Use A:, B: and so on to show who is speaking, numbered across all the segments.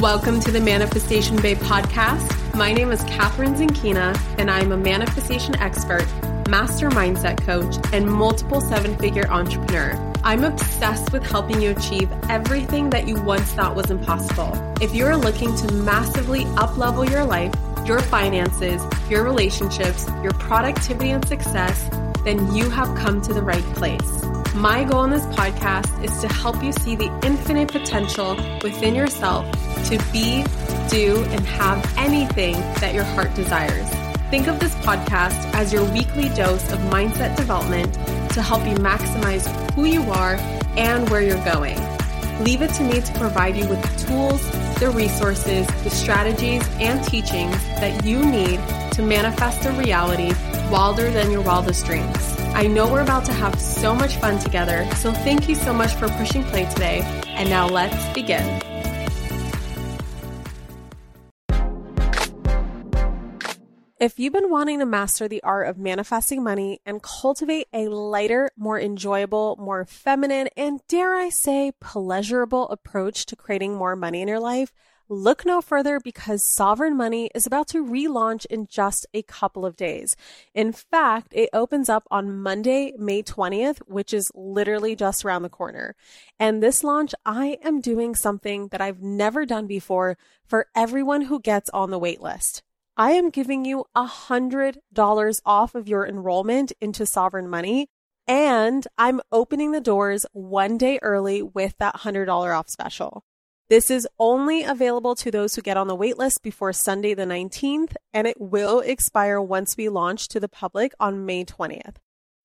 A: Welcome to the Manifestation Babe podcast. My name is Kathrin Zenkina, and I'm a manifestation expert, master mindset coach, and multiple seven figure entrepreneur. I'm obsessed with helping you achieve everything that you once thought was impossible. If you're looking to massively uplevel your life, your finances, your relationships, your productivity and success, then you have come to the right place. My goal in this podcast is to help you see the infinite potential within yourself to be, do, and have anything that your heart desires. Think of this podcast as your weekly dose of mindset development to help you maximize who you are and where you're going. Leave it to me to provide you with the tools, the resources, the strategies, and teachings that you need to manifest a reality wilder than your wildest dreams. I know we're about to have so much fun together, so thank you so much for pushing play today. And now let's begin. If you've been wanting to master the art of manifesting money and cultivate a lighter, more enjoyable, more feminine, and dare I say, pleasurable approach to creating more money in your life, look no further because Sovereign Money is about to relaunch in just a couple of days. In fact, it opens up on Monday, May 20th, which is literally just around the corner. And this launch, I am doing something that I've never done before for everyone who gets on the wait list. I am giving you $100 off of your enrollment into Sovereign Money. And I'm opening the doors one day early with that $100 off special. This is only available to those who get on the waitlist before Sunday the 19th, and it will expire once we launch to the public on May 20th.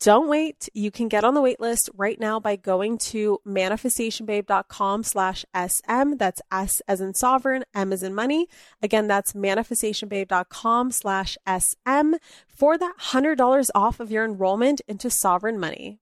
A: Don't wait. You can get on the wait list right now by going to manifestationbabe.com slash SM. That's S as in sovereign, M as in money. Again, that's manifestationbabe.com slash SM for that $100 off of your enrollment into sovereign money.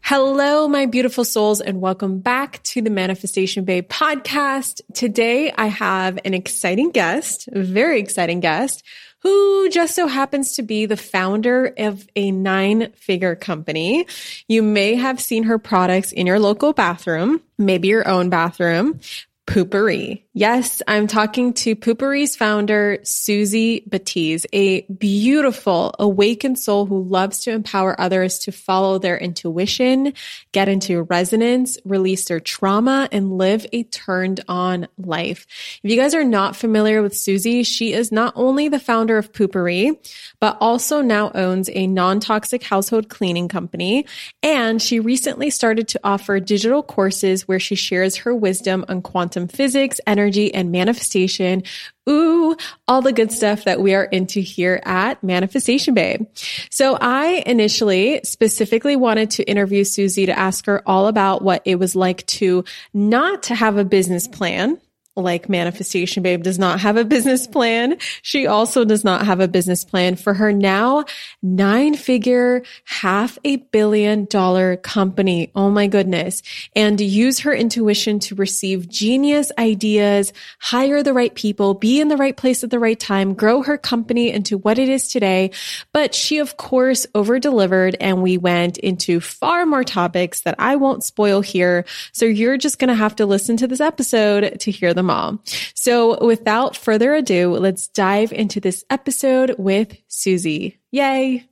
A: Hello, my beautiful souls, and welcome back to the Manifestation Babe podcast. Today I have an exciting guest, very exciting guest who just so happens to be the founder of a nine figure company. You may have seen her products in your local bathroom, maybe your own bathroom. Poo-Pourri. Yes, I'm talking to Poo-Pourri's founder, Suzy Batiz, a beautiful, awakened soul who loves to empower others to follow their intuition, get into resonance, release their trauma, and live a turned on life. If you guys are not familiar with Suzy, she is not only the founder of Poo-Pourri, but also now owns a non-toxic household cleaning company. And she recently started to offer digital courses where she shares her wisdom on quantum physics, energy, energy and manifestation. Ooh, all the good stuff that we are into here at Manifestation Babe. So I initially specifically wanted to interview Suzy to ask her all about what it was like to not to have a business plan like Manifestation Babe does not have a business plan. She also does not have a business plan for her now nine figure, half a billion dollar company. Oh my goodness. And use her intuition to receive genius ideas, hire the right people, be in the right place at the right time, grow her company into what it is today. But she, of course, over delivered and we went into far more topics that I won't spoil here. So you're just going to have to listen to this episode to hear them them all. So without further ado, let's dive into this episode with Suzy. Yay.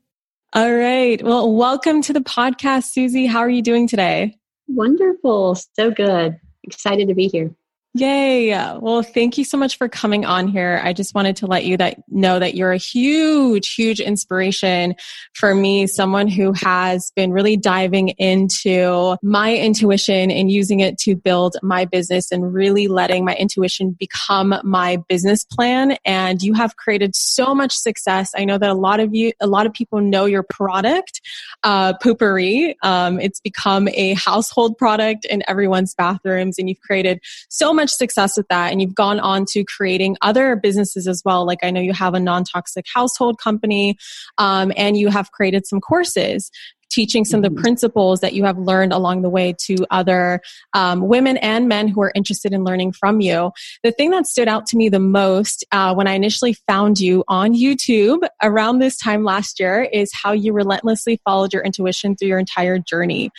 A: All right. Well, welcome to the podcast, Suzy. How are you doing today?
B: Wonderful. So good. Excited to be here.
A: Yay. Well, thank you so much for coming on here. I just wanted to let you that know that you're a huge, huge inspiration for me, someone who has been really diving into my intuition and using it to build my business and really letting my intuition become my business plan. And you have created so much success. I know that a lot of you, a lot of people know your product, uh, Poo-Pourri. Um, it's become a household product in everyone's bathrooms and you've created so much much success with that and you've gone on to creating other businesses as well. Like I know you have a non toxic household company um, and you have created some courses. Teaching some of the mm-hmm. principles that you have learned along the way to other um, women and men who are interested in learning from you. The thing that stood out to me the most uh, when I initially found you on YouTube around this time last year is how you relentlessly followed your intuition through your entire journey.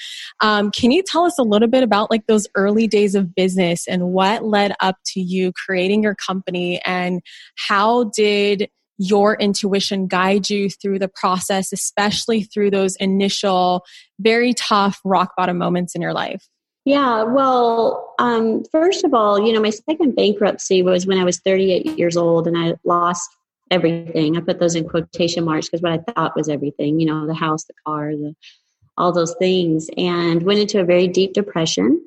A: Um, can you tell us a little bit about like those early days of business and what led up to you creating your company and how did your intuition guide you through the process, especially through those initial, very tough rock bottom moments in your life?
B: Yeah, well, um, first of all, you know, my second bankruptcy was when I was 38 years old and I lost everything. I put those in quotation marks because what I thought was everything, you know, the house, the car, the all those things, and went into a very deep depression.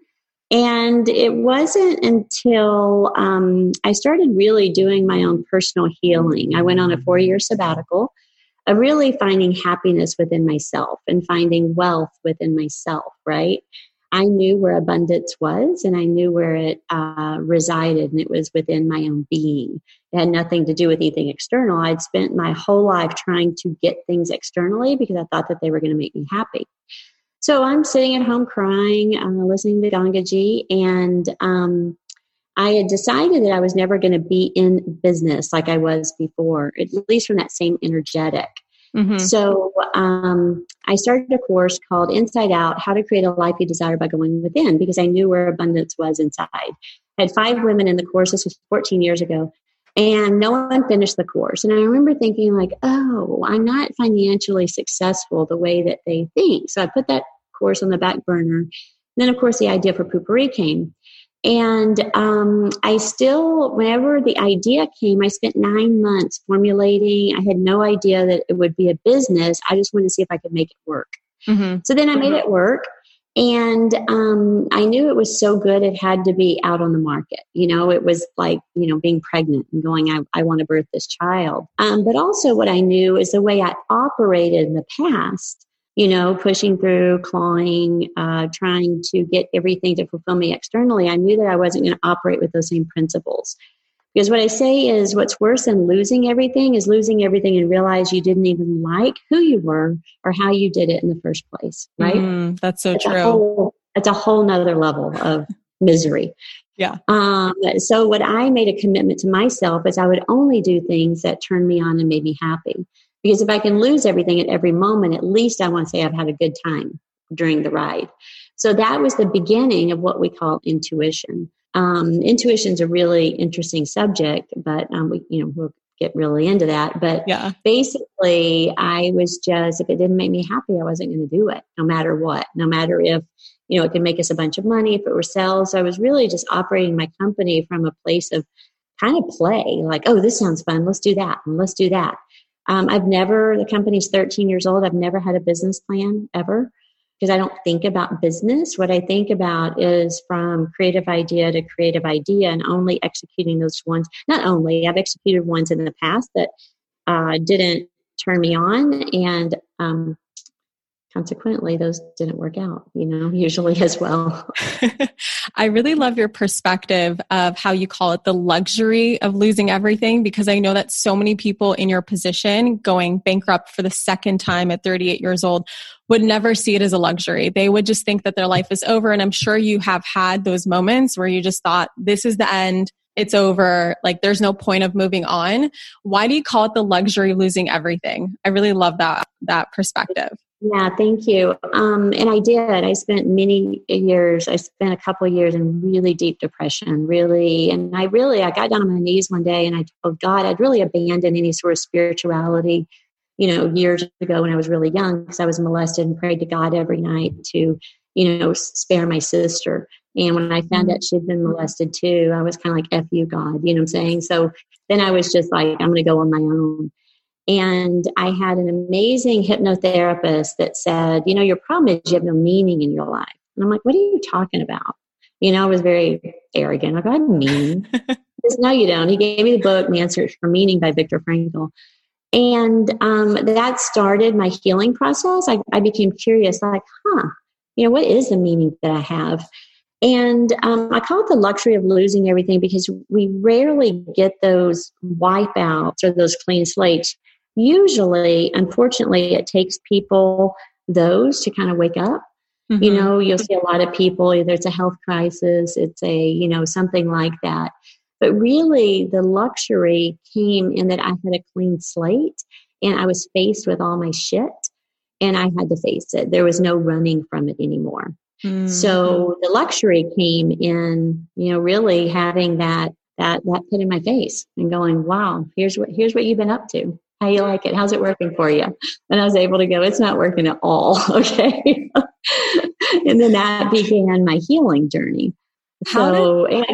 B: And it wasn't until um, I started really doing my own personal healing. I went on a four year sabbatical of really finding happiness within myself and finding wealth within myself, right? I knew where abundance was and I knew where it uh, resided, and it was within my own being. It had nothing to do with anything external. I'd spent my whole life trying to get things externally because I thought that they were going to make me happy. So I'm sitting at home crying, uh, listening to Gangaji, and um, I had decided that I was never going to be in business like I was before, at least from that same energetic. Mm-hmm. So um, I started a course called Inside Out How to Create a Life You Desire by Going Within because I knew where abundance was inside. I had five women in the course. This was 14 years ago. And no one finished the course. And I remember thinking, like, oh, I'm not financially successful the way that they think. So I put that course on the back burner. And then, of course, the idea for Poo-Pourri came. And um, I still, whenever the idea came, I spent nine months formulating. I had no idea that it would be a business. I just wanted to see if I could make it work. Mm-hmm. So then I made it work. And um, I knew it was so good, it had to be out on the market. You know, it was like, you know, being pregnant and going, I, I want to birth this child. Um, but also, what I knew is the way I operated in the past you know, pushing through, clawing, uh, trying to get everything to fulfill me externally, I knew that I wasn't going to operate with those same principles. Because what I say is, what's worse than losing everything is losing everything and realize you didn't even like who you were or how you did it in the first place, right? Mm,
A: that's so
B: it's
A: true.
B: A whole, it's a whole nother level of misery.
A: Yeah.
B: Um, so what I made a commitment to myself is I would only do things that turned me on and made me happy. Because if I can lose everything at every moment, at least I want to say I've had a good time during the ride. So that was the beginning of what we call intuition. Um, intuition is a really interesting subject, but um, we, you know, we'll get really into that. But
A: yeah.
B: basically, I was just if it didn't make me happy, I wasn't going to do it, no matter what, no matter if you know it could make us a bunch of money, if it were sales. So I was really just operating my company from a place of kind of play, like, oh, this sounds fun, let's do that, and let's do that. Um, I've never, the company's 13 years old. I've never had a business plan ever because I don't think about business. What I think about is from creative idea to creative idea and only executing those ones. Not only, I've executed ones in the past that uh, didn't turn me on and um, consequently those didn't work out you know usually as well.
A: I really love your perspective of how you call it the luxury of losing everything because i know that so many people in your position going bankrupt for the second time at 38 years old would never see it as a luxury. They would just think that their life is over and i'm sure you have had those moments where you just thought this is the end. It's over. Like there's no point of moving on. Why do you call it the luxury of losing everything? I really love that that perspective
B: yeah, thank you. Um, and I did. I spent many years. I spent a couple years in really deep depression. Really, and I really, I got down on my knees one day and I told God I'd really abandoned any sort of spirituality. You know, years ago when I was really young, because I was molested and prayed to God every night to, you know, spare my sister. And when I found out she'd been molested too, I was kind of like, "F you, God," you know what I'm saying? So then I was just like, "I'm going to go on my own." And I had an amazing hypnotherapist that said, you know, your problem is you have no meaning in your life. And I'm like, what are you talking about? You know, I was very arrogant. Like, I says, no, you don't. He gave me the book, The Answer for Meaning by Viktor Frankl. And um, that started my healing process. I, I became curious, like, huh, you know, what is the meaning that I have? And um, I call it the luxury of losing everything because we rarely get those wipeouts or those clean slates usually, unfortunately, it takes people those to kind of wake up. Mm-hmm. You know, you'll see a lot of people, either it's a health crisis, it's a, you know, something like that. But really, the luxury came in that I had a clean slate and I was faced with all my shit and I had to face it. There was no running from it anymore. Mm-hmm. So the luxury came in, you know, really having that that that put in my face and going, wow, here's what here's what you've been up to. How you like it? How's it working for you? And I was able to go, it's not working at all. Okay. and then that began my healing journey. How so did-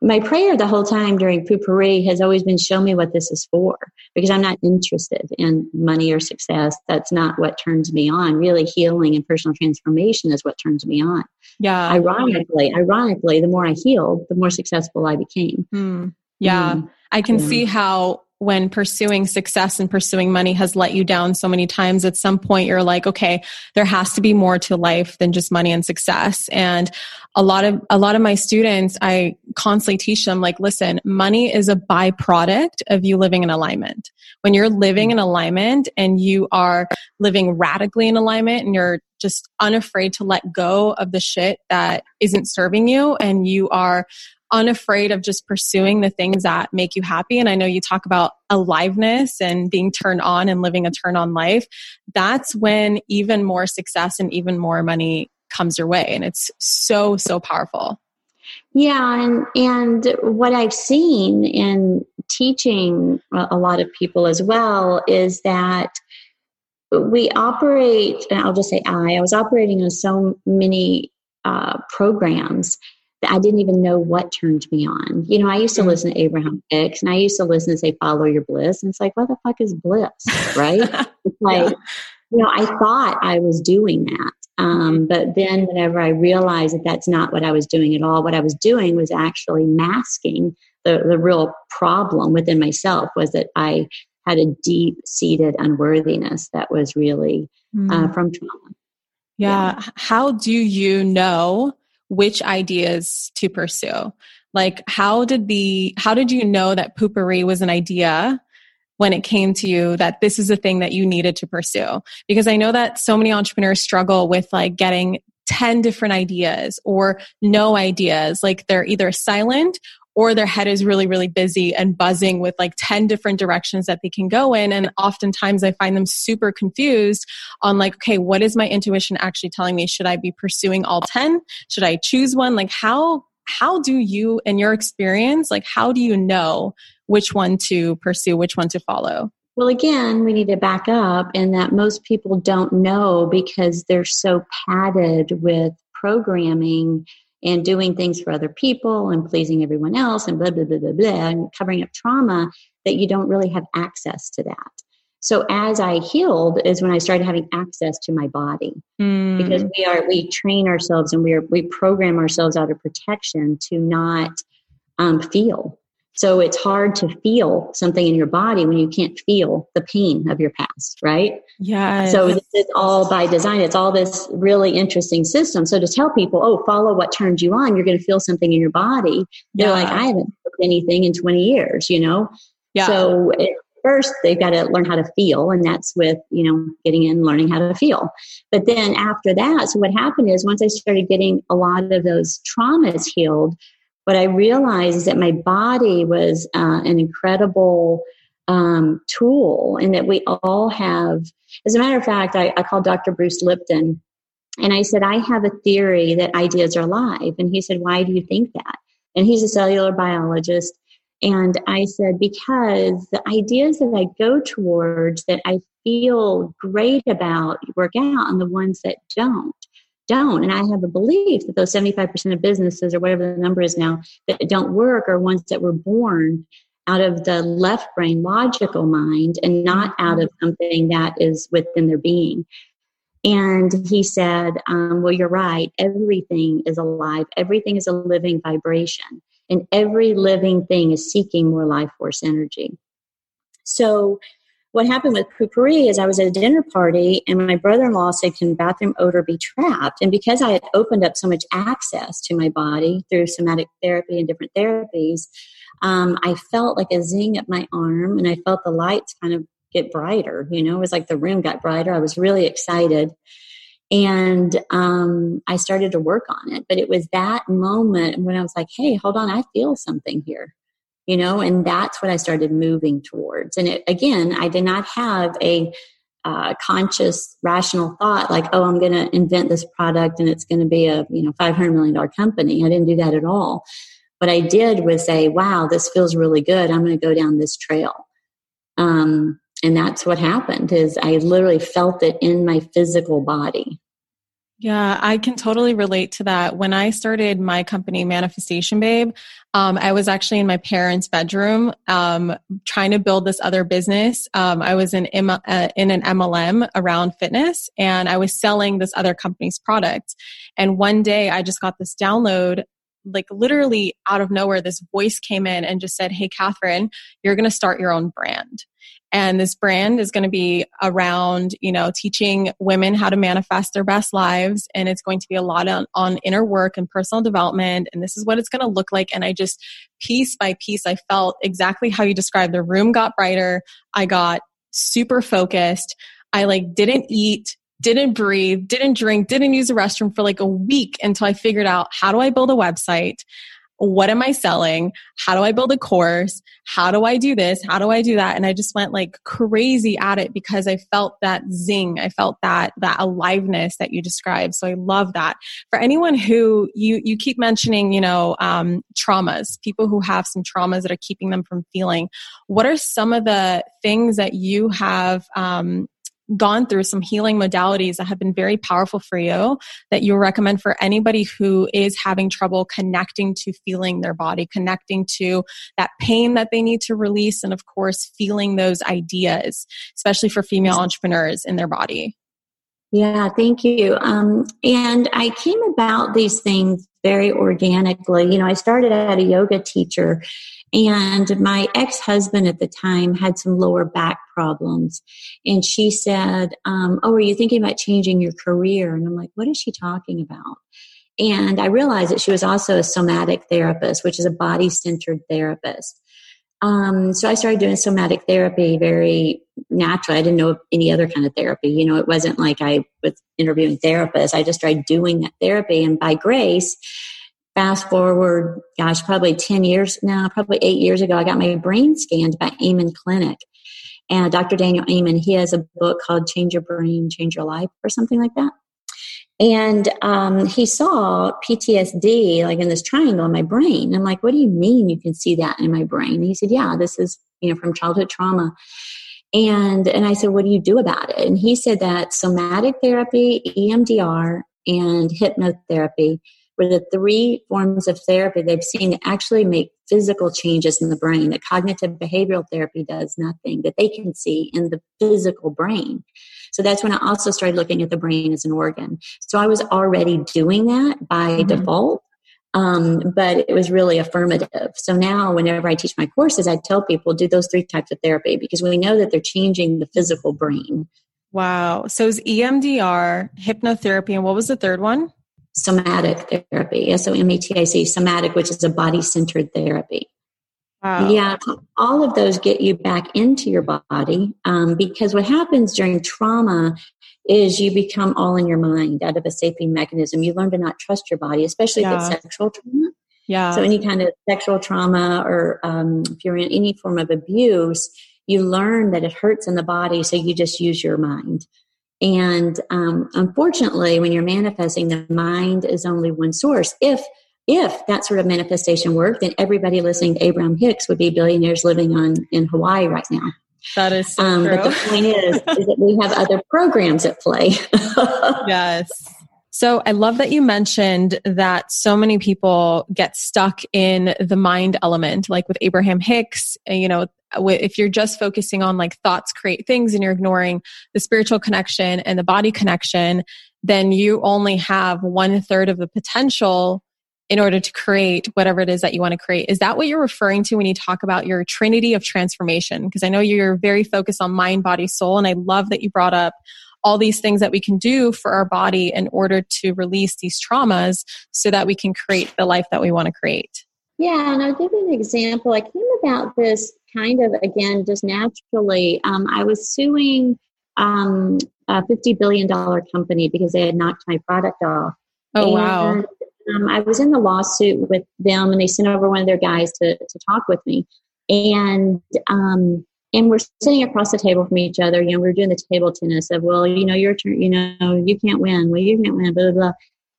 B: my prayer the whole time during Poo-Pourri has always been show me what this is for because I'm not interested in money or success. That's not what turns me on. Really, healing and personal transformation is what turns me on.
A: Yeah.
B: Ironically, ironically, the more I healed, the more successful I became.
A: Mm. Yeah. Mm. I can yeah. see how when pursuing success and pursuing money has let you down so many times at some point you're like okay there has to be more to life than just money and success. And a lot of a lot of my students i constantly teach them like listen money is a byproduct of you living in alignment. When you're living in alignment and you are living radically in alignment and you're just unafraid to let go of the shit that isn't serving you and you are unafraid of just pursuing the things that make you happy. And I know you talk about aliveness and being turned on and living a turn on life. That's when even more success and even more money comes your way. And it's so, so powerful.
B: Yeah, and and what I've seen in teaching a lot of people as well is that we operate. And I'll just say I. I was operating on so many uh, programs I didn't even know what turned me on. You know, I used to mm-hmm. listen to Abraham Hicks and I used to listen to say, follow your bliss. And it's like, what the fuck is bliss? Right? it's like, yeah. you know, I thought I was doing that. Um, but then whenever I realized that that's not what I was doing at all, what I was doing was actually masking the, the real problem within myself was that I had a deep seated unworthiness that was really mm. uh, from trauma.
A: Yeah. yeah. How do you know which ideas to pursue. Like how did the how did you know that Poo-Pourri was an idea when it came to you that this is a thing that you needed to pursue? Because I know that so many entrepreneurs struggle with like getting 10 different ideas or no ideas. Like they're either silent or their head is really, really busy and buzzing with like 10 different directions that they can go in. And oftentimes I find them super confused on like, okay, what is my intuition actually telling me? Should I be pursuing all 10? Should I choose one? Like how, how do you, in your experience, like how do you know which one to pursue, which one to follow?
B: Well, again, we need to back up in that most people don't know because they're so padded with programming and doing things for other people and pleasing everyone else and blah, blah, blah, blah, blah, and covering up trauma that you don't really have access to that. So as I healed is when I started having access to my body mm. because we are, we train ourselves and we are, we program ourselves out of protection to not um, feel so it's hard to feel something in your body when you can't feel the pain of your past, right?
A: Yeah.
B: So this is all by design. It's all this really interesting system. So to tell people, oh, follow what turns you on, you're going to feel something in your body. They're yeah. like, I haven't felt anything in 20 years, you know? Yeah. So it, first they've got to learn how to feel and that's with you know getting in learning how to feel but then after that so what happened is once i started getting a lot of those traumas healed what I realized is that my body was uh, an incredible um, tool and that we all have, as a matter of fact, I, I called Dr. Bruce Lipton and I said, I have a theory that ideas are alive. And he said, Why do you think that? And he's a cellular biologist. And I said, Because the ideas that I go towards that I feel great about work out and the ones that don't don't. And I have a belief that those 75% of businesses or whatever the number is now that don't work are ones that were born out of the left brain logical mind and not out of something that is within their being. And he said, um, Well, you're right. Everything is alive, everything is a living vibration, and every living thing is seeking more life force energy. So, what happened with Poo-Pourri is I was at a dinner party and my brother-in-law said, can bathroom odor be trapped? And because I had opened up so much access to my body through somatic therapy and different therapies, um, I felt like a zing at my arm and I felt the lights kind of get brighter. You know, it was like the room got brighter. I was really excited. And um, I started to work on it. But it was that moment when I was like, hey, hold on, I feel something here. You know, and that's what I started moving towards. And it, again, I did not have a uh, conscious, rational thought like, oh, I'm going to invent this product and it's going to be a you know 500 million dollar company. I didn't do that at all. What I did was say, wow, this feels really good. I'm going to go down this trail. Um, and that's what happened is I literally felt it in my physical body.
A: Yeah, I can totally relate to that. When I started my company, Manifestation Babe, um, I was actually in my parents' bedroom um, trying to build this other business. Um, I was in, M- uh, in an MLM around fitness and I was selling this other company's product. And one day I just got this download like literally out of nowhere, this voice came in and just said, Hey, Kathrin, you're going to start your own brand. And this brand is going to be around, you know, teaching women how to manifest their best lives. And it's going to be a lot on, on inner work and personal development. And this is what it's going to look like. And I just, piece by piece, I felt exactly how you described. The room got brighter. I got super focused. I like didn't eat didn't breathe, didn't drink, didn't use the restroom for like a week until I figured out how do I build a website? What am I selling? How do I build a course? How do I do this? How do I do that? And I just went like crazy at it because I felt that zing. I felt that, that aliveness that you described. So I love that. For anyone who you, you keep mentioning, you know, um, traumas, people who have some traumas that are keeping them from feeling, what are some of the things that you have, um, gone through some healing modalities that have been very powerful for you that you recommend for anybody who is having trouble connecting to feeling their body, connecting to that pain that they need to release, and of course, feeling those ideas, especially for female entrepreneurs in their body?
B: Yeah, thank you. Um, and I came about these things very organically. You know, I started at a yoga teacher and my ex husband at the time had some lower back problems. And she said, um, Oh, are you thinking about changing your career? And I'm like, What is she talking about? And I realized that she was also a somatic therapist, which is a body centered therapist. Um, so I started doing somatic therapy very naturally. I didn't know any other kind of therapy. You know, it wasn't like I was interviewing therapists. I just started doing that therapy. And by grace, fast forward, gosh, probably 10 years now, probably eight years ago, I got my brain scanned by Amen Clinic. And Dr. Daniel Amen, he has a book called Change Your Brain, Change Your Life, or something like that. And um, he saw PTSD like in this triangle in my brain. I'm like, what do you mean you can see that in my brain? And he said, yeah, this is, you know, from childhood trauma. And, and I said, what do you do about it? And he said that somatic therapy, EMDR, and hypnotherapy were the three forms of therapy they've seen actually make physical changes in the brain that cognitive behavioral therapy does nothing that they can see in the physical brain. So that's when I also started looking at the brain as an organ. So I was already doing that by mm-hmm. default. Um, but it was really affirmative. So now, whenever I teach my courses, I tell people do those three types of therapy because we know that they're changing the physical brain.
A: Wow. So it's EMDR, hypnotherapy, and what was the third one?
B: Somatic therapy, S O M A T I C, somatic, which is a body centered therapy. Wow. Yeah, all of those get you back into your body um, because what happens during trauma is you become all in your mind out of a safety mechanism. You learn to not trust your body, especially yeah. if it's sexual trauma.
A: Yeah.
B: So any kind of sexual trauma or um, if you're in any form of abuse, you learn that it hurts in the body, so you just use your mind. And um, unfortunately, when you're manifesting, the mind is only one source. If if that sort of manifestation worked, then everybody listening to Abraham Hicks would be billionaires living on in Hawaii right now.
A: That is so um,
B: But the point is, is that we have other programs at play.
A: yes. So I love that you mentioned that so many people get stuck in the mind element, like with Abraham Hicks, eh, you know, if you're just focusing on like thoughts create things and you're ignoring the spiritual connection and the body connection, then you only have one third of the potential in order to create whatever it is that you want to create. Is that what you're referring to when you talk about your trinity of transformation? Because I know you're very focused on mind, body, soul. And I love that you brought up all these things that we can do for our body in order to release these traumas so that we can create the life that we want to create.
B: Yeah, and I'll give you an example. I came about this kind of, again, just naturally. Um, I was suing um, a $50 billion company because they had knocked my product off.
A: Oh, and, wow.
B: Um, I was in the lawsuit with them and they sent over one of their guys to, to talk with me. And, um, and we're sitting across the table from each other. You know, we are doing the table tennis of, well, you know, your turn, you know, you can't win. Well, you can't win, blah, blah, blah.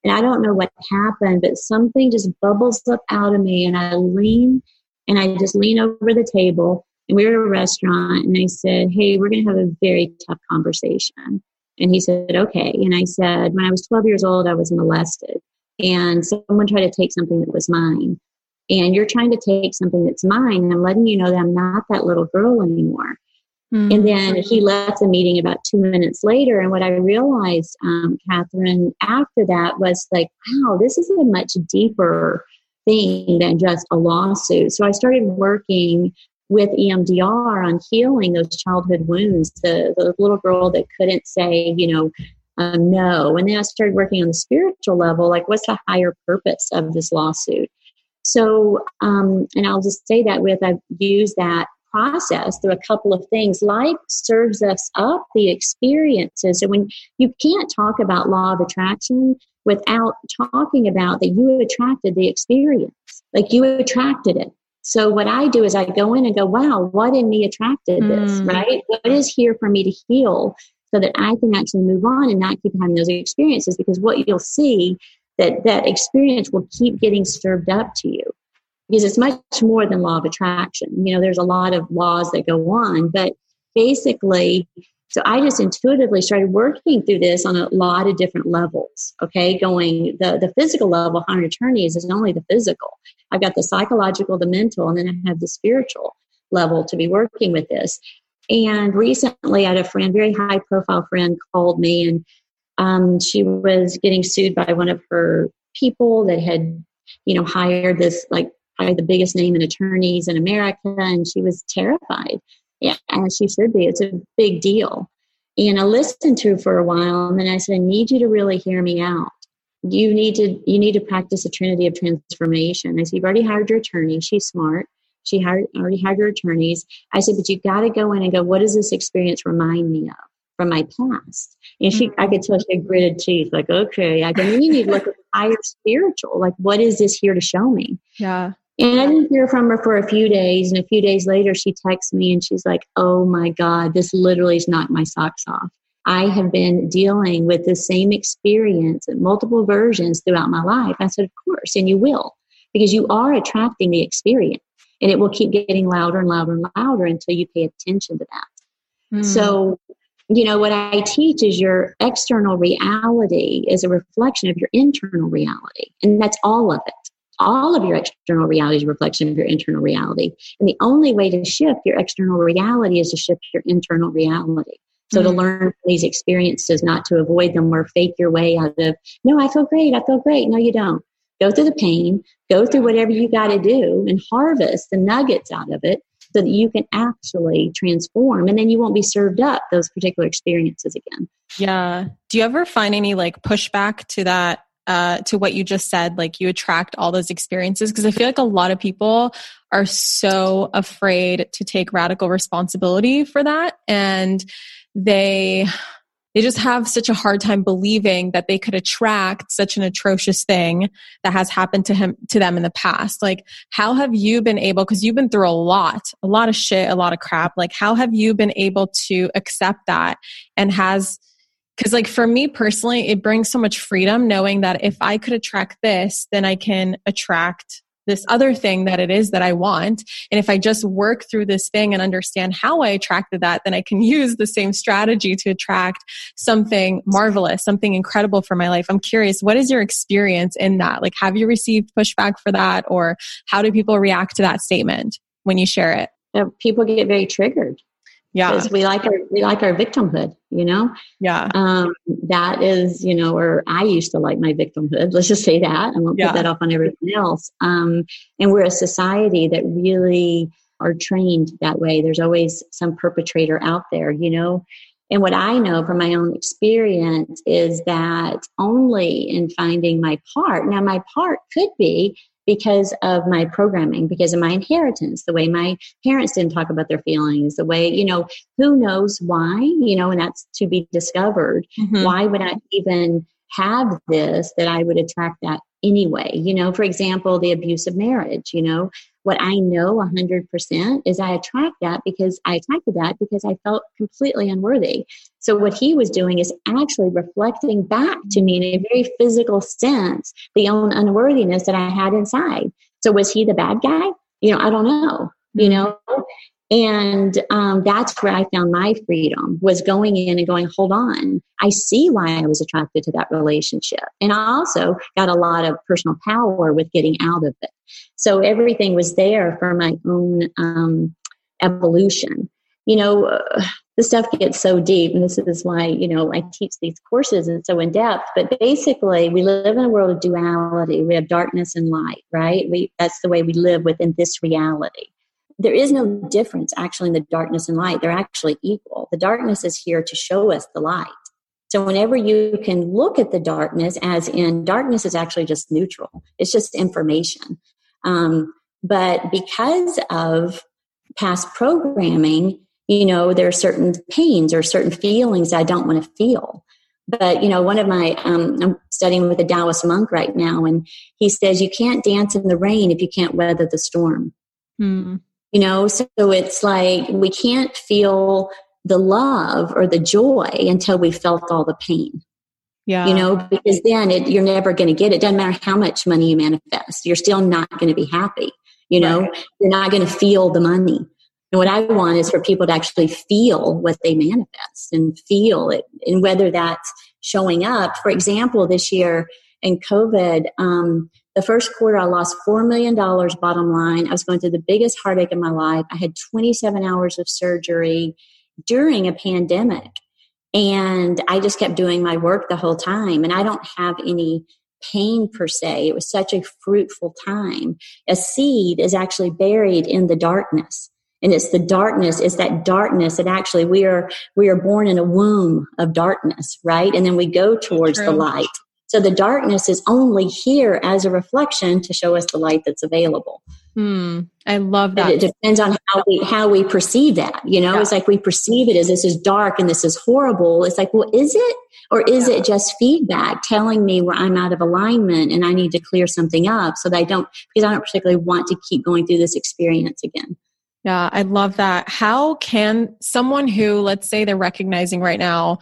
B: And I don't know what happened, but something just bubbles up out of me. And I lean and I just lean over the table. And we were at a restaurant and I said, Hey, we're going to have a very tough conversation. And he said, Okay. And I said, When I was 12 years old, I was molested. And someone tried to take something that was mine. And you're trying to take something that's mine. And I'm letting you know that I'm not that little girl anymore. Mm-hmm. And then he left the meeting about two minutes later. And what I realized, um, Kathrin, after that was like, wow, this is a much deeper thing than just a lawsuit. So I started working with EMDR on healing those childhood wounds. The, the little girl that couldn't say, you know, um, no. And then I started working on the spiritual level, like what's the higher purpose of this lawsuit? So, um, and I'll just say that with I've used that process through a couple of things. Life serves us up the experiences. And when you can't talk about law of attraction without talking about that you attracted the experience, like you attracted it. So what I do is I go in and go, wow, what in me attracted this, mm. right? What is here for me to heal so that I can actually move on and not keep having those experiences? Because what you'll see that that experience will keep getting served up to you because it's much more than law of attraction. You know, there's a lot of laws that go on, but basically, so I just intuitively started working through this on a lot of different levels. Okay, going the the physical level, hundred attorneys is only the physical. I've got the psychological, the mental, and then I have the spiritual level to be working with this. And recently, I had a friend, very high profile friend, called me, and um, she was getting sued by one of her people that had, you know, hired this like probably the biggest name in attorneys in America, and she was terrified. Yeah, as she should be. It's a big deal. And I listened to her for a while, and then I said, "I need you to really hear me out. You need to you need to practice a trinity of transformation." I said, "You've already hired your attorney. She's smart. She hired, already hired her attorneys." I said, "But you got to go in and go. What does this experience remind me of?" From my past. And she, I could tell she had gritted teeth, like, okay, I go, you need to look at higher spiritual. Like, what is this here to show me?
A: Yeah.
B: And I didn't hear from her for a few days. And a few days later, she texts me and she's like, Oh my God, this literally has knocked my socks off. I have been dealing with the same experience in multiple versions throughout my life. I said, Of course, and you will, because you are attracting the experience and it will keep getting louder and louder and louder until you pay attention to that. Mm. So, you know, what I teach is your external reality is a reflection of your internal reality, and that's all of it all of your external reality is a reflection of your internal reality. And the only way to shift your external reality is to shift your internal reality. So mm-hmm. to learn these experiences, not to avoid them or fake your way out of, no, I feel great, I feel great. No, you don't. Go through the pain, go through whatever you got to do and harvest the nuggets out of it so that you can actually transform and then you won't be served up those particular experiences again.
A: Yeah. Do you ever find any like pushback to that uh, to what you just said, like you attract all those experiences. Because I feel like a lot of people are so afraid to take radical responsibility for that. And they, they just have such a hard time believing that they could attract such an atrocious thing that has happened to him to them in the past. Like how have you been able because you've been through a lot a lot of shit a lot of crap. Like how have you been able to accept that? And has because, like, for me personally, it brings so much freedom knowing that if I could attract this, then I can attract this other thing that it is that I want. And if I just work through this thing and understand how I attracted that, then I can use the same strategy to attract something marvelous, something incredible for my life. I'm curious, what is your experience in that? Like, have you received pushback for that? Or how do people react to that statement when you share it?
B: people get very triggered
A: yeah.
B: Because we like our we like our victimhood you know?
A: Yeah.
B: Um, that is you know or i used to like my victimhood let's just say that. I won't yeah. put that off on everyone else. Um, and we're a society that really are trained that way. There's always some perpetrator out there you know? And what i know from my own experience is that only in finding my part now my part could be because of my programming, because of my inheritance, the way my parents didn't talk about their feelings, the way, you know, who knows why, you know, and that's to be discovered. Mm-hmm. Why would I even have this that I would attract that anyway? You know, for example, the abuse of marriage, you know, what I know 100% is I attract that because I attracted that because I felt completely unworthy. So what he was doing is actually reflecting back to me in a very physical sense the own unworthiness that I had inside. So was he the bad guy? You know, I don't know. You mm-hmm. know, and um, that's where I found my freedom was going in and going, hold on, I see why I was attracted to that relationship. And I also got a lot of personal power with getting out of it. So everything was there for my own um, evolution. You know, uh, the stuff gets so deep, and this is why, you know, I teach these courses and so in depth. But basically, we live in a world of duality. We have darkness and light, right? We, that's the way we live within this reality there is no difference actually in the darkness and light. They're actually equal. The darkness is here to show us the light. So whenever you can look at the darkness as in darkness is actually just neutral. It's just information. Um, but because of past programming, you know, there are certain pains or certain feelings I don't want to feel. But, you know, one of my, um, I'm studying with a Taoist monk right now, and he says, you can't dance in the rain if you can't weather the storm. Hmm you know so it's like we can't feel the love or the joy until we felt all the pain. Yeah. you know because then it, you're never going to get it. Doesn't matter how much money you manifest you're still not going to be happy you know? Right. you're not going to feel the money. And what i want is for people to actually feel what they manifest and feel it and whether that's showing up. For example this year in covid um, the first quarter, I lost $4 million bottom line. I was going through the biggest heartache in my life. I had 27 hours of surgery during a pandemic. And I just kept doing my work the whole time. And I don't have any pain per se. It was such a fruitful time. A seed is actually buried in the darkness. And it's the darkness, it's that darkness that actually we are we are born in a womb of darkness, right? And then we go towards True. the light. So the darkness is only here as a reflection to show us the light that's available.
A: Hmm. I love that.
B: It depends on how we how we perceive that. You know, yeah. it's like we perceive it as this is dark and this is horrible. It's like, well, is it? Or is yeah. it just feedback telling me where I'm out of alignment and I need to clear something up so that I don't because I don't particularly want to keep going through this experience again.
A: Yeah, I love that. How can someone who, let's say, they're recognizing right now,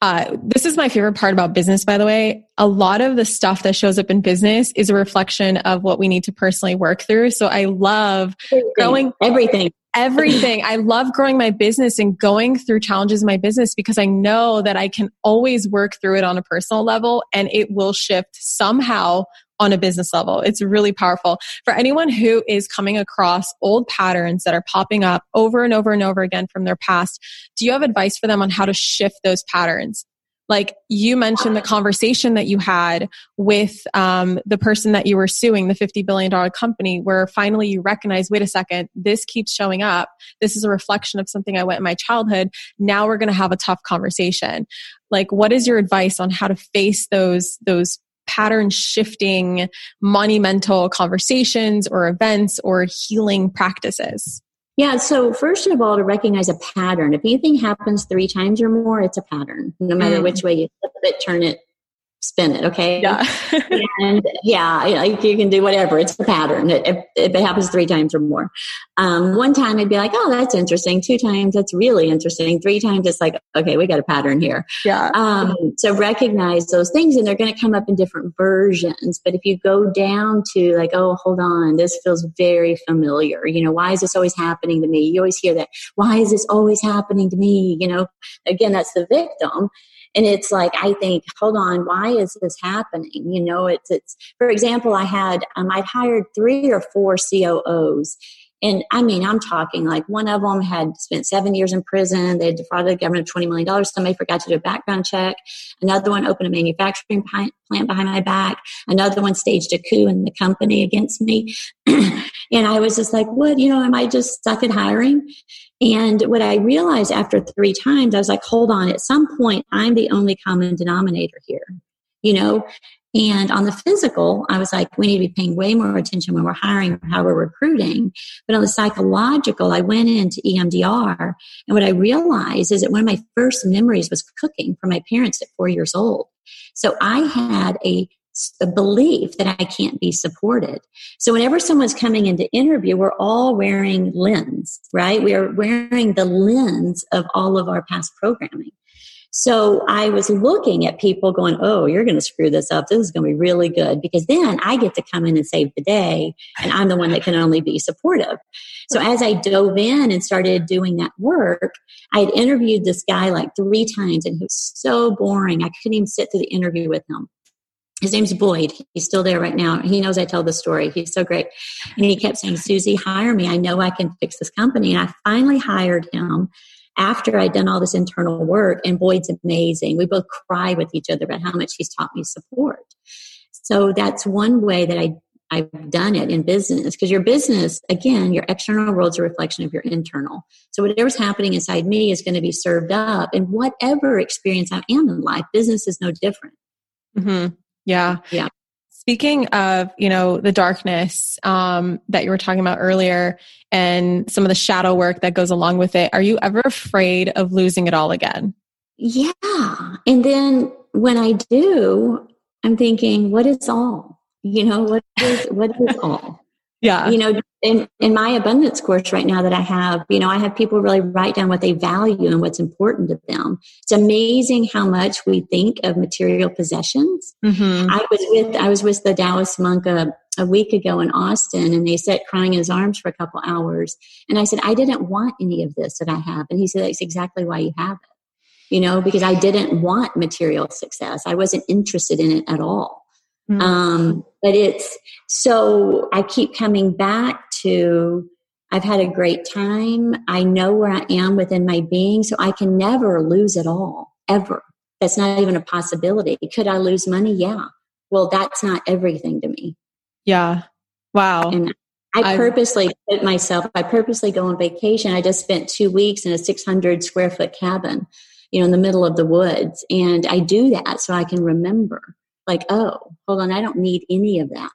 A: uh, this is my favorite part about business, by the way. A lot of the stuff that shows up in business is a reflection of what we need to personally work through. So I love
B: everything. going
A: everything. Everything. I love growing my business and going through challenges in my business because I know that I can always work through it on a personal level and it will shift somehow on a business level. It's really powerful. For anyone who is coming across old patterns that are popping up over and over and over again from their past, do you have advice for them on how to shift those patterns? Like you mentioned the conversation that you had with um, the person that you were suing, the $50 billion company, where finally you recognize, wait a second, this keeps showing up. This is a reflection of something I went in my childhood. Now we're going to have a tough conversation. Like, what is your advice on how to face those, those pattern shifting monumental conversations or events or healing practices?
B: Yeah, so first of all, to recognize a pattern. If anything happens three times or more, it's a pattern. No matter mm. which way you flip it, turn it, spin it. Okay.
A: Yeah.
B: and yeah, you can do whatever. It's a pattern. If, if it happens three times or more, um, one time I'd be like, oh, that's interesting. Two times, that's really interesting. Three times, it's like, okay, we got a pattern here.
A: Yeah.
B: Um, so recognize those things, and they're going to come up in different versions. But if you go down to like, oh, hold on, this feels very familiar. You know, why is this always happening to me? You always hear that. Why is this always happening to me? You know, again, that's the victim and it's like i think hold on why is this happening? You know it's it's for example i had um, i'd hired three or four COOs and I mean, I'm talking like one of them had spent seven years in prison. They had defrauded the government of $20 million. Somebody forgot to do a background check. Another one opened a manufacturing plant behind my back. Another one staged a coup in the company against me. and I was just like, what, you know, am I just stuck at hiring? And what I realized after three times, I was like, hold on, at some point, I'm the only common denominator here, you know? And on the physical, I was like, we need to be paying way more attention when we're hiring how we're recruiting. But on the psychological, I went into EMDR. And what I realized is that one of my first memories was cooking for my parents at four years old. So I had a a belief that I can't be supported. So whenever someone's coming in to interview, we're all wearing lens, right? We are wearing the lens of all of our past programming. So I was looking at people going, Oh, you're going to screw this up. This is going to be really good because then I get to come in and save the day and I'm the one that can only be supportive. So as I dove in and started doing that work, I had interviewed this guy like three times and he was so boring. I couldn't even sit through the interview with him his name's Boyd. He's still there right now. He knows I tell the story. He's so great. And he kept saying, Suzy, hire me. I know I can fix this company. And I finally hired him after I'd done all this internal work. And Boyd's amazing. We both cry with each other about how much he's taught me support. So that's one way that I I've done it in business because your business, again, your external world is a reflection of your internal. So whatever's happening inside me is going to be served up in whatever experience I am in life. Business is no different.
A: Mm-hmm. Yeah.
B: Yeah.
A: Speaking of, you know, the darkness um, that you were talking about earlier and some of the shadow work that goes along with it, are you ever afraid of losing it all again?
B: Yeah. And then when I do, I'm thinking, what is all? You know, what is what is all?
A: Yeah.
B: You know, in, in my abundance course right now that I have, you know, I have people really write down what they value and what's important to them. It's amazing how much we think of material possessions. Mm-hmm. I was with I was with the Taoist monk a, a week ago in Austin and they sat crying in his arms for a couple hours. And I said, I didn't want any of this that I have. And he said, That's exactly why you have it. You know, because I didn't want material success. I wasn't interested in it at all. Mm-hmm. Um, but it's so I keep coming back to I've had a great time. I know where I am within my being, so I can never lose it all, ever. That's not even a possibility. Could I lose money? Yeah. Well, that's not everything to me.
A: Yeah. Wow.
B: And I purposely I've, put myself, I purposely go on vacation. I just spent two weeks in a 600 square foot cabin, you know, in the middle of the woods. And I do that so I can remember like, oh, hold on, I don't need any of that.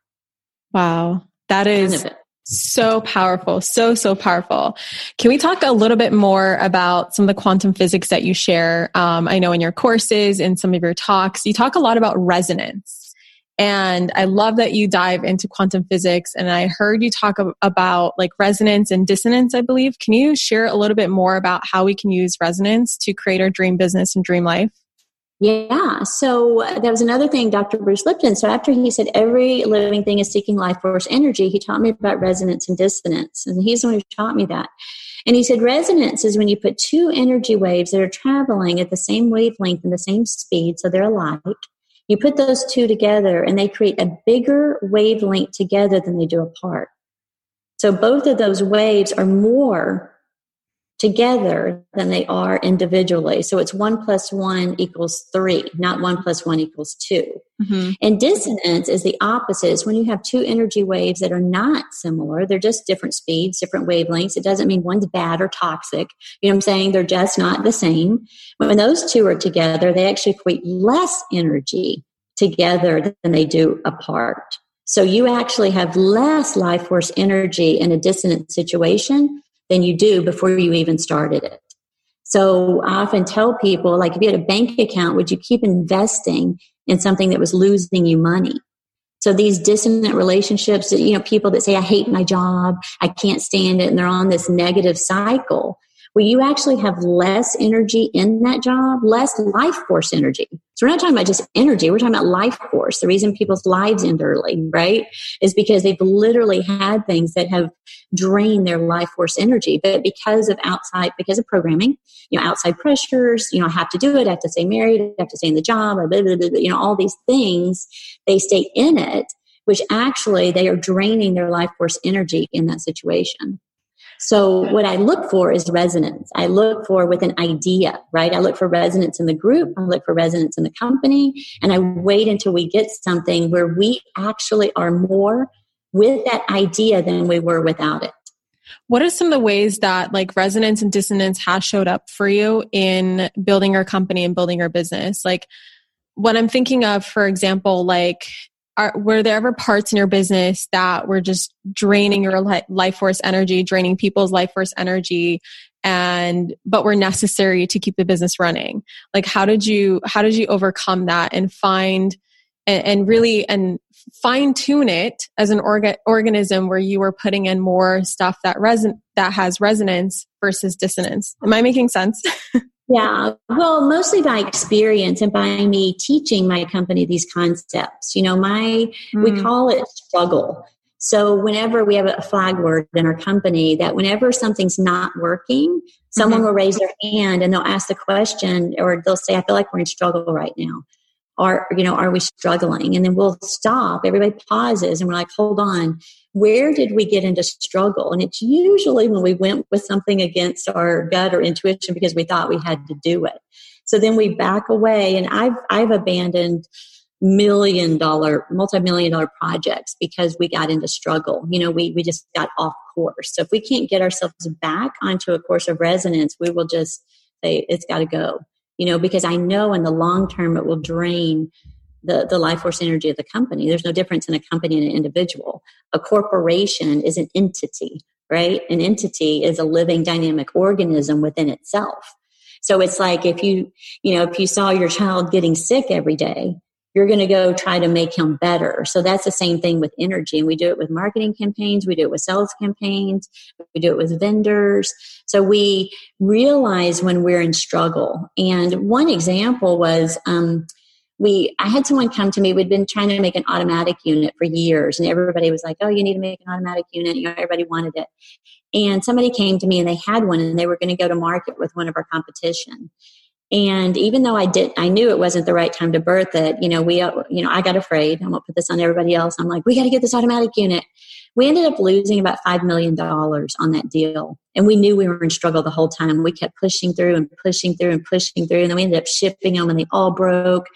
A: Wow. That is so powerful. So, so powerful. Can we talk a little bit more about some of the quantum physics that you share? Um, I know in your courses, in some of your talks, you talk a lot about resonance. And I love that you dive into quantum physics. And I heard you talk about like resonance and dissonance, I believe. Can you share a little bit more about how we can use resonance to create our dream business and dream life?
B: Yeah. So uh, that was another thing, Dr. Bruce Lipton. So after he said every living thing is seeking life force energy, he taught me about resonance and dissonance. And he's the one who taught me that. And he said resonance is when you put two energy waves that are traveling at the same wavelength and the same speed, so they're alike. You put those two together and they create a bigger wavelength together than they do apart. So both of those waves are more together than they are individually. So it's one plus one equals three, not one plus one equals 2 mm-hmm. And dissonance is the opposite. It's when you have two energy waves that are not similar. They're just different speeds, different wavelengths. It doesn't mean one's bad or toxic. You know what I'm saying? They're just not the same. When those two are together, they actually create less energy together than they do apart. So you actually have less life force energy in a dissonant situation than you do before you even started it. So I often tell people, like, if you had a bank account, would you keep investing in something that was losing you money? So these dissonant relationships, you know, people that say, I hate my job, I can't stand it, and they're on this negative cycle where you actually have less energy in that job, less life force energy. So we're not talking about just energy, we're talking about life force. The reason people's lives end early, right, is because they've literally had things that have drained their life force energy. But because of outside, because of programming, you know, outside pressures, you know, I have to do it, I have to stay married, I have to stay in the job, blah, blah, blah, you know, all these things, they stay in it, which actually they are draining their life force energy in that situation. So what I look for is resonance. I look for with an idea, right? I look for resonance in the group. I look for resonance in the company and I wait until we get something where we actually are more with that idea than we were without it.
A: What are some of the ways that like resonance and dissonance has showed up for you in building your company and building your business? Like what I'm thinking of, for example, like, are, were there ever parts in your business that were just draining your life force energy, draining people's life force energy, and but were necessary to keep the business running? Like, how did you how did you overcome that and find and, and really and fine tune it as an orga- organism where you were putting in more stuff that reson- that has resonance versus dissonance. Am I making sense?
B: yeah, well, mostly by experience and by me teaching my company these concepts. You know, my mm. we call it struggle. So whenever we have a flag word in our company that whenever something's not working, someone mm-hmm. will raise their hand and they'll ask the question or they'll say, I feel like we're in struggle right now are you know are we struggling? And then we'll stop. Everybody pauses and we're like hold on. Where did we get into struggle? And it's usually when we went with something against our gut or intuition because we thought we had to do it. So then we back away and i've i've abandoned million dollar multi-million dollar projects because we got into struggle. You know we we just got off course. So if we can't get ourselves back onto a course of resonance we will just say it's got to go you know, because I know in the long term it will drain the, the life force energy of the company. There's no difference in a company and an individual. A corporation is an entity, right? An entity is a living dynamic organism within itself. So it's like if you, you know, if you saw your child getting sick every day, you're going to go try to make him better. So that's the same thing with energy. And we do it with marketing campaigns, we do it with sales campaigns, we do it with vendors. So we realize when we're in struggle. And one example was, um, we I had someone come to me. We'd been trying to make an automatic unit for years, and everybody was like, "Oh, you need to make an automatic unit." You know, everybody wanted it. And somebody came to me, and they had one, and they were going to go to market with one of our competition. And even though I did, I knew it wasn't the right time to birth it. You know, we, uh, you know, I got afraid. I won't put this on everybody else. I'm like, we got to get this automatic unit. We ended up losing about $5 million on that deal. And we knew we were in struggle the whole time. We kept pushing through and pushing through and pushing through. And then we ended up shipping them and they all broke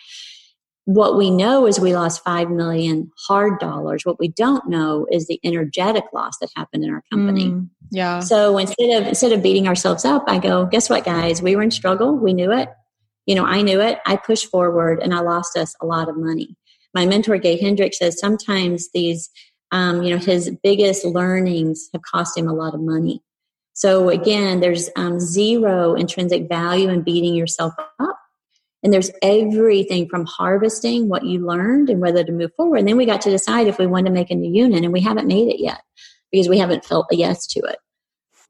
B: what we know is we lost 5 million hard dollars. What we don't know is the energetic loss that happened in our company. Mm,
A: yeah.
B: So instead of instead of beating ourselves up i go guess what guys? We were in struggle. We knew it. You know i knew it. I pushed forward and i lost us a lot of money. My mentor gay hendricks says sometimes these um, you know his biggest learnings have cost him a lot of money. So again there's um, zero intrinsic value in beating yourself up and there's everything from harvesting what you learned and whether to move forward. And then we got to decide if we wanted to make a new unit, and we haven't made it yet because we haven't felt a yes to it.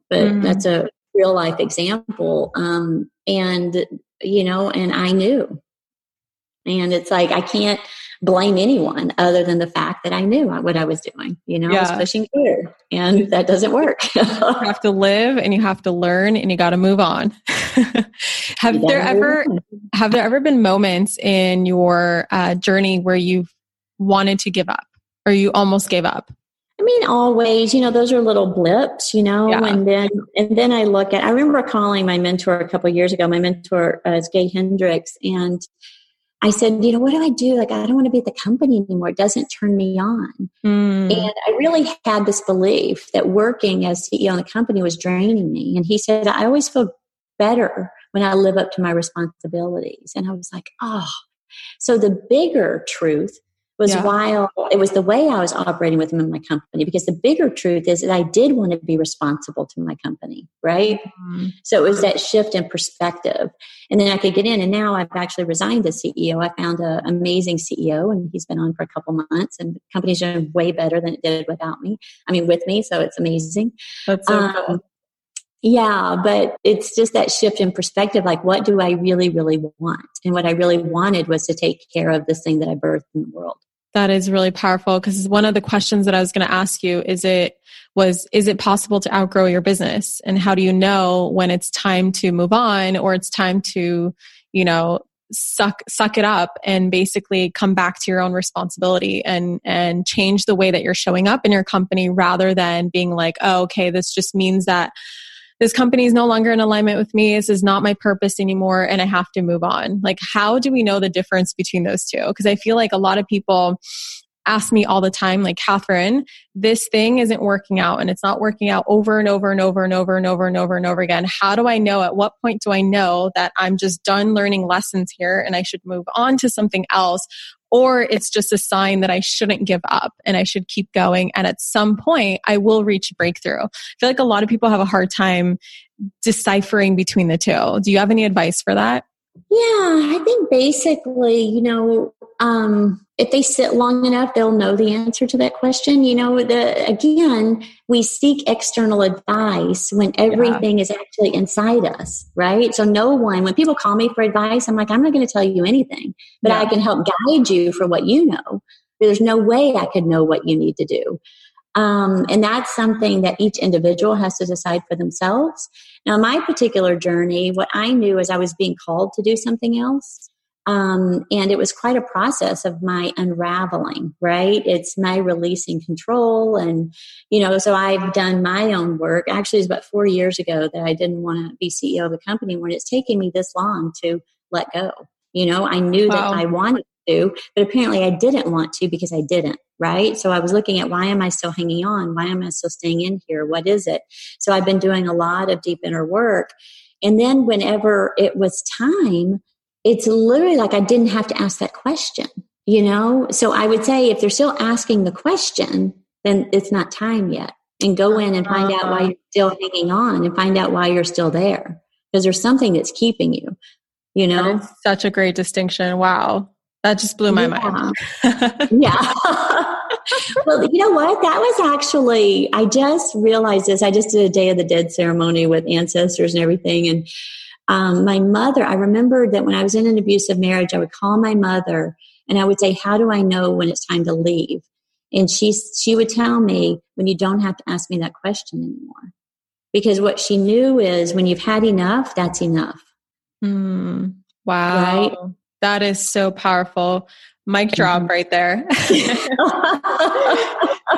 B: But mm-hmm. that's a real life example. Um, and, you know, and I knew. And it's like, I can't blame anyone other than the fact that I knew what I was doing. You know, yeah. I was pushing through and that doesn't work.
A: you have to live and you have to learn and you got to move on. have there ever, have there ever been moments in your uh, journey where you've wanted to give up or you almost gave up?
B: I mean, always, you know, those are little blips, you know, yeah. and then, and then I look at, I remember calling my mentor a couple years ago. My mentor uh, is Gay Hendricks and I said, you know, what do I do? Like, I don't want to be at the company anymore. It doesn't turn me on. Mm. And I really had this belief that working as CEO in the company was draining me. And he said, I always feel better when I live up to my responsibilities. And I was like, oh. So the bigger truth was yeah. while it was the way I was operating with them in my company, because the bigger truth is that I did want to be responsible to my company, right? Mm-hmm. So it was that shift in perspective. And then I could get in, and now I've actually resigned as CEO. I found an amazing CEO, and he's been on for a couple months, and the company's doing way better than it did without me. I mean, with me, so it's amazing.
A: That's so um, cool.
B: Yeah, but it's just that shift in perspective. Like, what do I really, really want? And what I really wanted was to take care of this thing that I birthed in the world.
A: That is really powerful. Because one of the questions that I was going to ask you is it was is it possible to outgrow your business? And how do you know when it's time to move on or it's time to you know suck suck it up and basically come back to your own responsibility and and change the way that you're showing up in your company rather than being like oh okay this just means that this company is no longer in alignment with me. This is not my purpose anymore and I have to move on. Like, how do we know the difference between those two? Because I feel like a lot of people ask me all the time, like, Kathrin, this thing isn't working out and it's not working out over and over and over and over and over and over and over again. How do I know? At what point do I know that I'm just done learning lessons here and I should move on to something else? Or it's just a sign that I shouldn't give up and I should keep going. And at some point, I will reach breakthrough. I feel like a lot of people have a hard time deciphering between the two. Do you have any advice for that?
B: Yeah, I think basically, you know, um, if they sit long enough, they'll know the answer to that question. You know, the, again, we seek external advice when everything yeah. is actually inside us, right? So no one, when people call me for advice, I'm like, I'm not going to tell you anything, but yeah. I can help guide you for what you know. There's no way I could know what you need to do. Um, and that's something that each individual has to decide for themselves. Now, my particular journey, what I knew is I was being called to do something else. Um, and it was quite a process of my unraveling, right? It's my releasing control. And, you know, so I've done my own work. Actually, it was about four years ago that I didn't want to be CEO of a company when it's taken me this long to let go. You know, I knew wow. that I wanted to, but apparently I didn't want to because I didn't, right? So I was looking at why am I still hanging on? Why am I still staying in here? What is it? So I've been doing a lot of deep inner work. And then whenever it was time, it's literally like I didn't have to ask that question, you know? So I would say if they're still asking the question, then it's not time yet. And go in and find out why uh-huh. you're still hanging on and find out why you're still there. Because there's something that's keeping you, you know?
A: such a great distinction. Wow. That just blew my yeah. mind.
B: yeah. well, you know what? That was actually, I just realized this. I just did a Day of the Dead ceremony with ancestors and everything. And um, my mother, I remembered that when I was in an abusive marriage, I would call my mother and I would say, How do I know when it's time to leave? And she, she would tell me, When you don't have to ask me that question anymore. Because what she knew is when you've had enough, that's enough.
A: Mm, wow. Right? That is so powerful. Mic drop right there.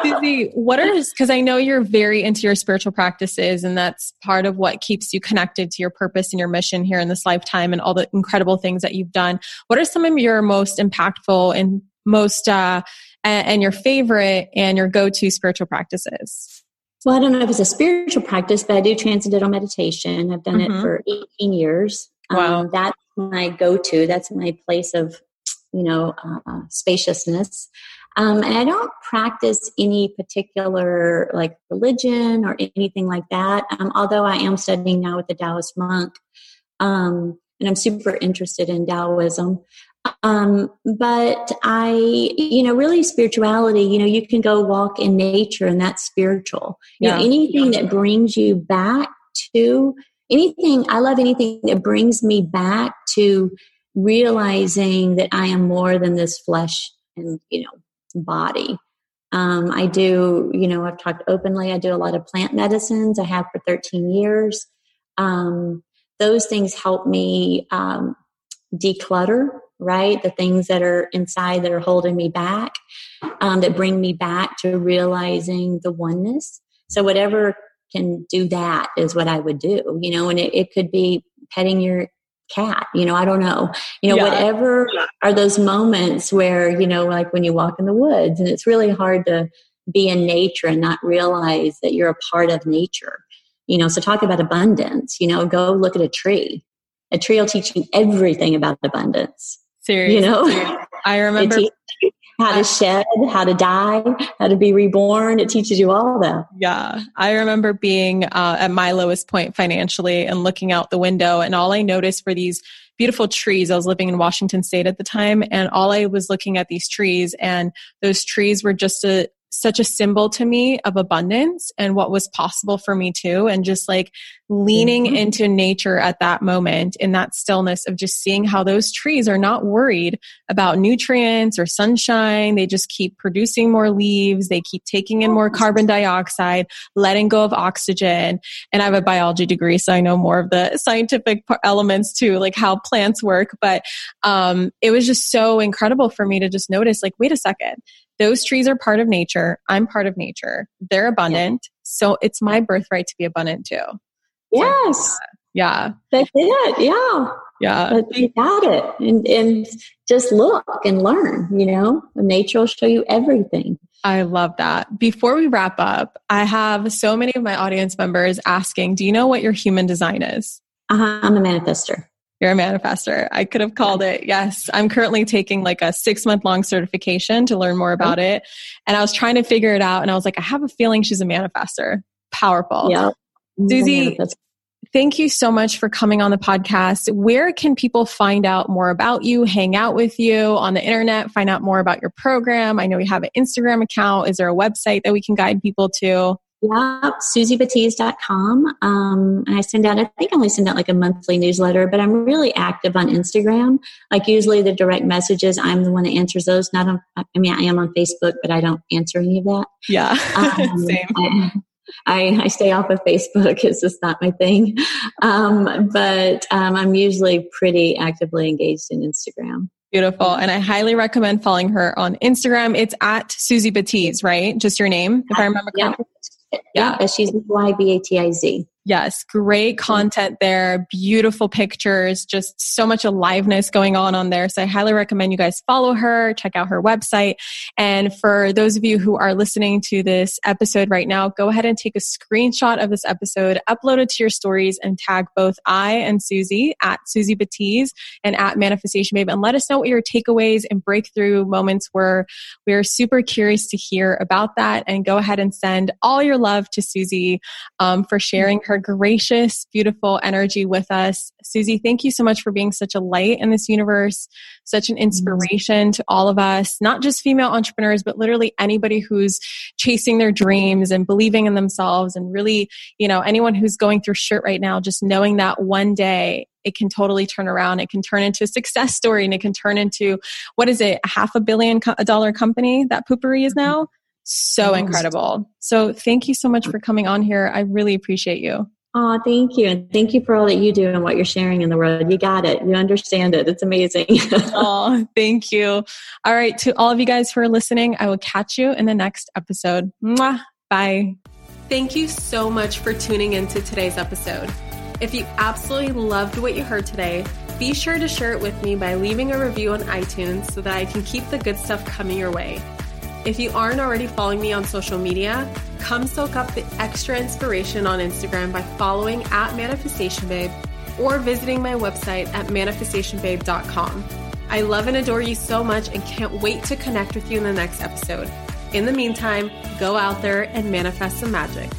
A: Suzy, what are because I know you're very into your spiritual practices, and that's part of what keeps you connected to your purpose and your mission here in this lifetime, and all the incredible things that you've done. What are some of your most impactful and most uh, and, your favorite and your go-to spiritual practices?
B: Well, I don't know if it's a spiritual practice, but I do transcendental meditation. I've done mm-hmm. it for 18 years. Wow. Um, that's my go-to. That's my place of you know, uh, spaciousness. Um, and I don't practice any particular like religion or anything like that. Um, although I am studying now with a Taoist monk, um, and I'm super interested in Taoism. Um, but I, you know, really spirituality. You know, you can go walk in nature, and that's spiritual. You yeah. know, anything that brings you back to anything. I love anything that brings me back to realizing that I am more than this flesh and, you know, body. Um, I do, you know, I've talked openly, I do a lot of plant medicines. I have for 13 years. Um, those things help me um, declutter, right? The things that are inside that are holding me back, um, that bring me back to realizing the oneness. So, whatever can do that is what I would do, you know, and it, it could be petting your cat you know i don't know. You know yeah. whatever are those moments where you know like when you walk in the woods and it's really hard to be in nature and not realize that you're a part of nature you know so talk about abundance you know go look at a tree. A tree will teach you everything about abundance
A: seriously
B: you know?
A: i remember
B: how to shed, how to die, how to be reborn. It teaches you all that.
A: Yeah. I remember being uh, at my lowest point financially and looking out the window, and all I noticed were these beautiful trees. I was living in Washington State at the time, and all I was looking at these trees, and those trees were just a, such a symbol to me of abundance and what was possible for me too. And just like leaning mm-hmm. into nature at that moment in that stillness of just seeing how those trees are not worried about nutrients or sunshine. They just keep producing more leaves. They keep taking in more carbon dioxide, letting go of oxygen. And I have a biology degree, so I know more of the scientific elements too, like how plants work. But um, it was just so incredible for me to just notice, like, wait a second those trees are part of nature. I'm part of nature. They're abundant. Yeah. So it's my birthright to be abundant too.
B: Yes.
A: yeah.
B: That's it. Yeah.
A: Yeah.
B: But you got it. And, and just look and learn, you know, nature will show you everything.
A: I love that. Before we wrap up, I have so many of my audience members asking, do you know what your human design is?
B: Uh-huh, I'm a manifester.
A: You're a manifester. I could have called it. Yes. I'm currently taking like a six month long certification to learn more about it. And I was trying to figure it out. And I was like, I have a feeling she's a manifester. Powerful.
B: Yeah.
A: Suzy, thank you so much for coming on the podcast. Where can people find out more about you, hang out with you on the internet, find out more about your program? I know you have an Instagram account. Is there a website that we can guide people to?
B: Yeah, SuzyBatiz.com. Um, and I send out, I think I only send out like a monthly newsletter, but I'm really active on Instagram. Like usually the direct messages, I'm the one that answers those. Not on, I mean, I am on Facebook, but I don't answer any of that.
A: Yeah, um, same.
B: I, I, I, stay off of Facebook. It's just not my thing. Um, but um, I'm usually pretty actively engaged in Instagram.
A: Beautiful. And I highly recommend following her on Instagram. It's at Suzy Batiz, right? Just your name, if I remember correctly.
B: Yeah. Yeah, she's Y B A T I Z.
A: Yes, great content there, beautiful pictures, just so much aliveness going on on there. So I highly recommend you guys follow her, check out her website. And for those of you who are listening to this episode right now, go ahead and take a screenshot of this episode, upload it to your stories and tag both I and Suzy at Suzy Batiz and at Manifestation Babe and let us know what your takeaways and breakthrough moments were. We are super curious to hear about that and go ahead and send all your love to Suzy um, for sharing her her gracious, beautiful energy with us. Suzy, thank you so much for being such a light in this universe, such an inspiration to all of us, not just female entrepreneurs, but literally anybody who's chasing their dreams and believing in themselves. And really, you know, anyone who's going through shit right now, just knowing that one day it can totally turn around. It can turn into a success story and it can turn into, what is it, a half a billion dollar company that Poo-Pourri is mm-hmm. now? So incredible. So thank you so much for coming on here. I really appreciate you.
B: Oh, thank you. And thank you for all that you do and what you're sharing in the world. You got it. You understand it. It's amazing.
A: oh, thank you. All right. To all of you guys for listening, I will catch you in the next episode. Mwah. Bye. Thank you so much for tuning into today's episode. If you absolutely loved what you heard today, be sure to share it with me by leaving a review on iTunes so that I can keep the good stuff coming your way. If you aren't already following me on social media, come soak up the extra inspiration on Instagram by following at Manifestation Babe or visiting my website at manifestationbabe.com. I love and adore you so much and can't wait to connect with you in the next episode. In the meantime, go out there and manifest some magic.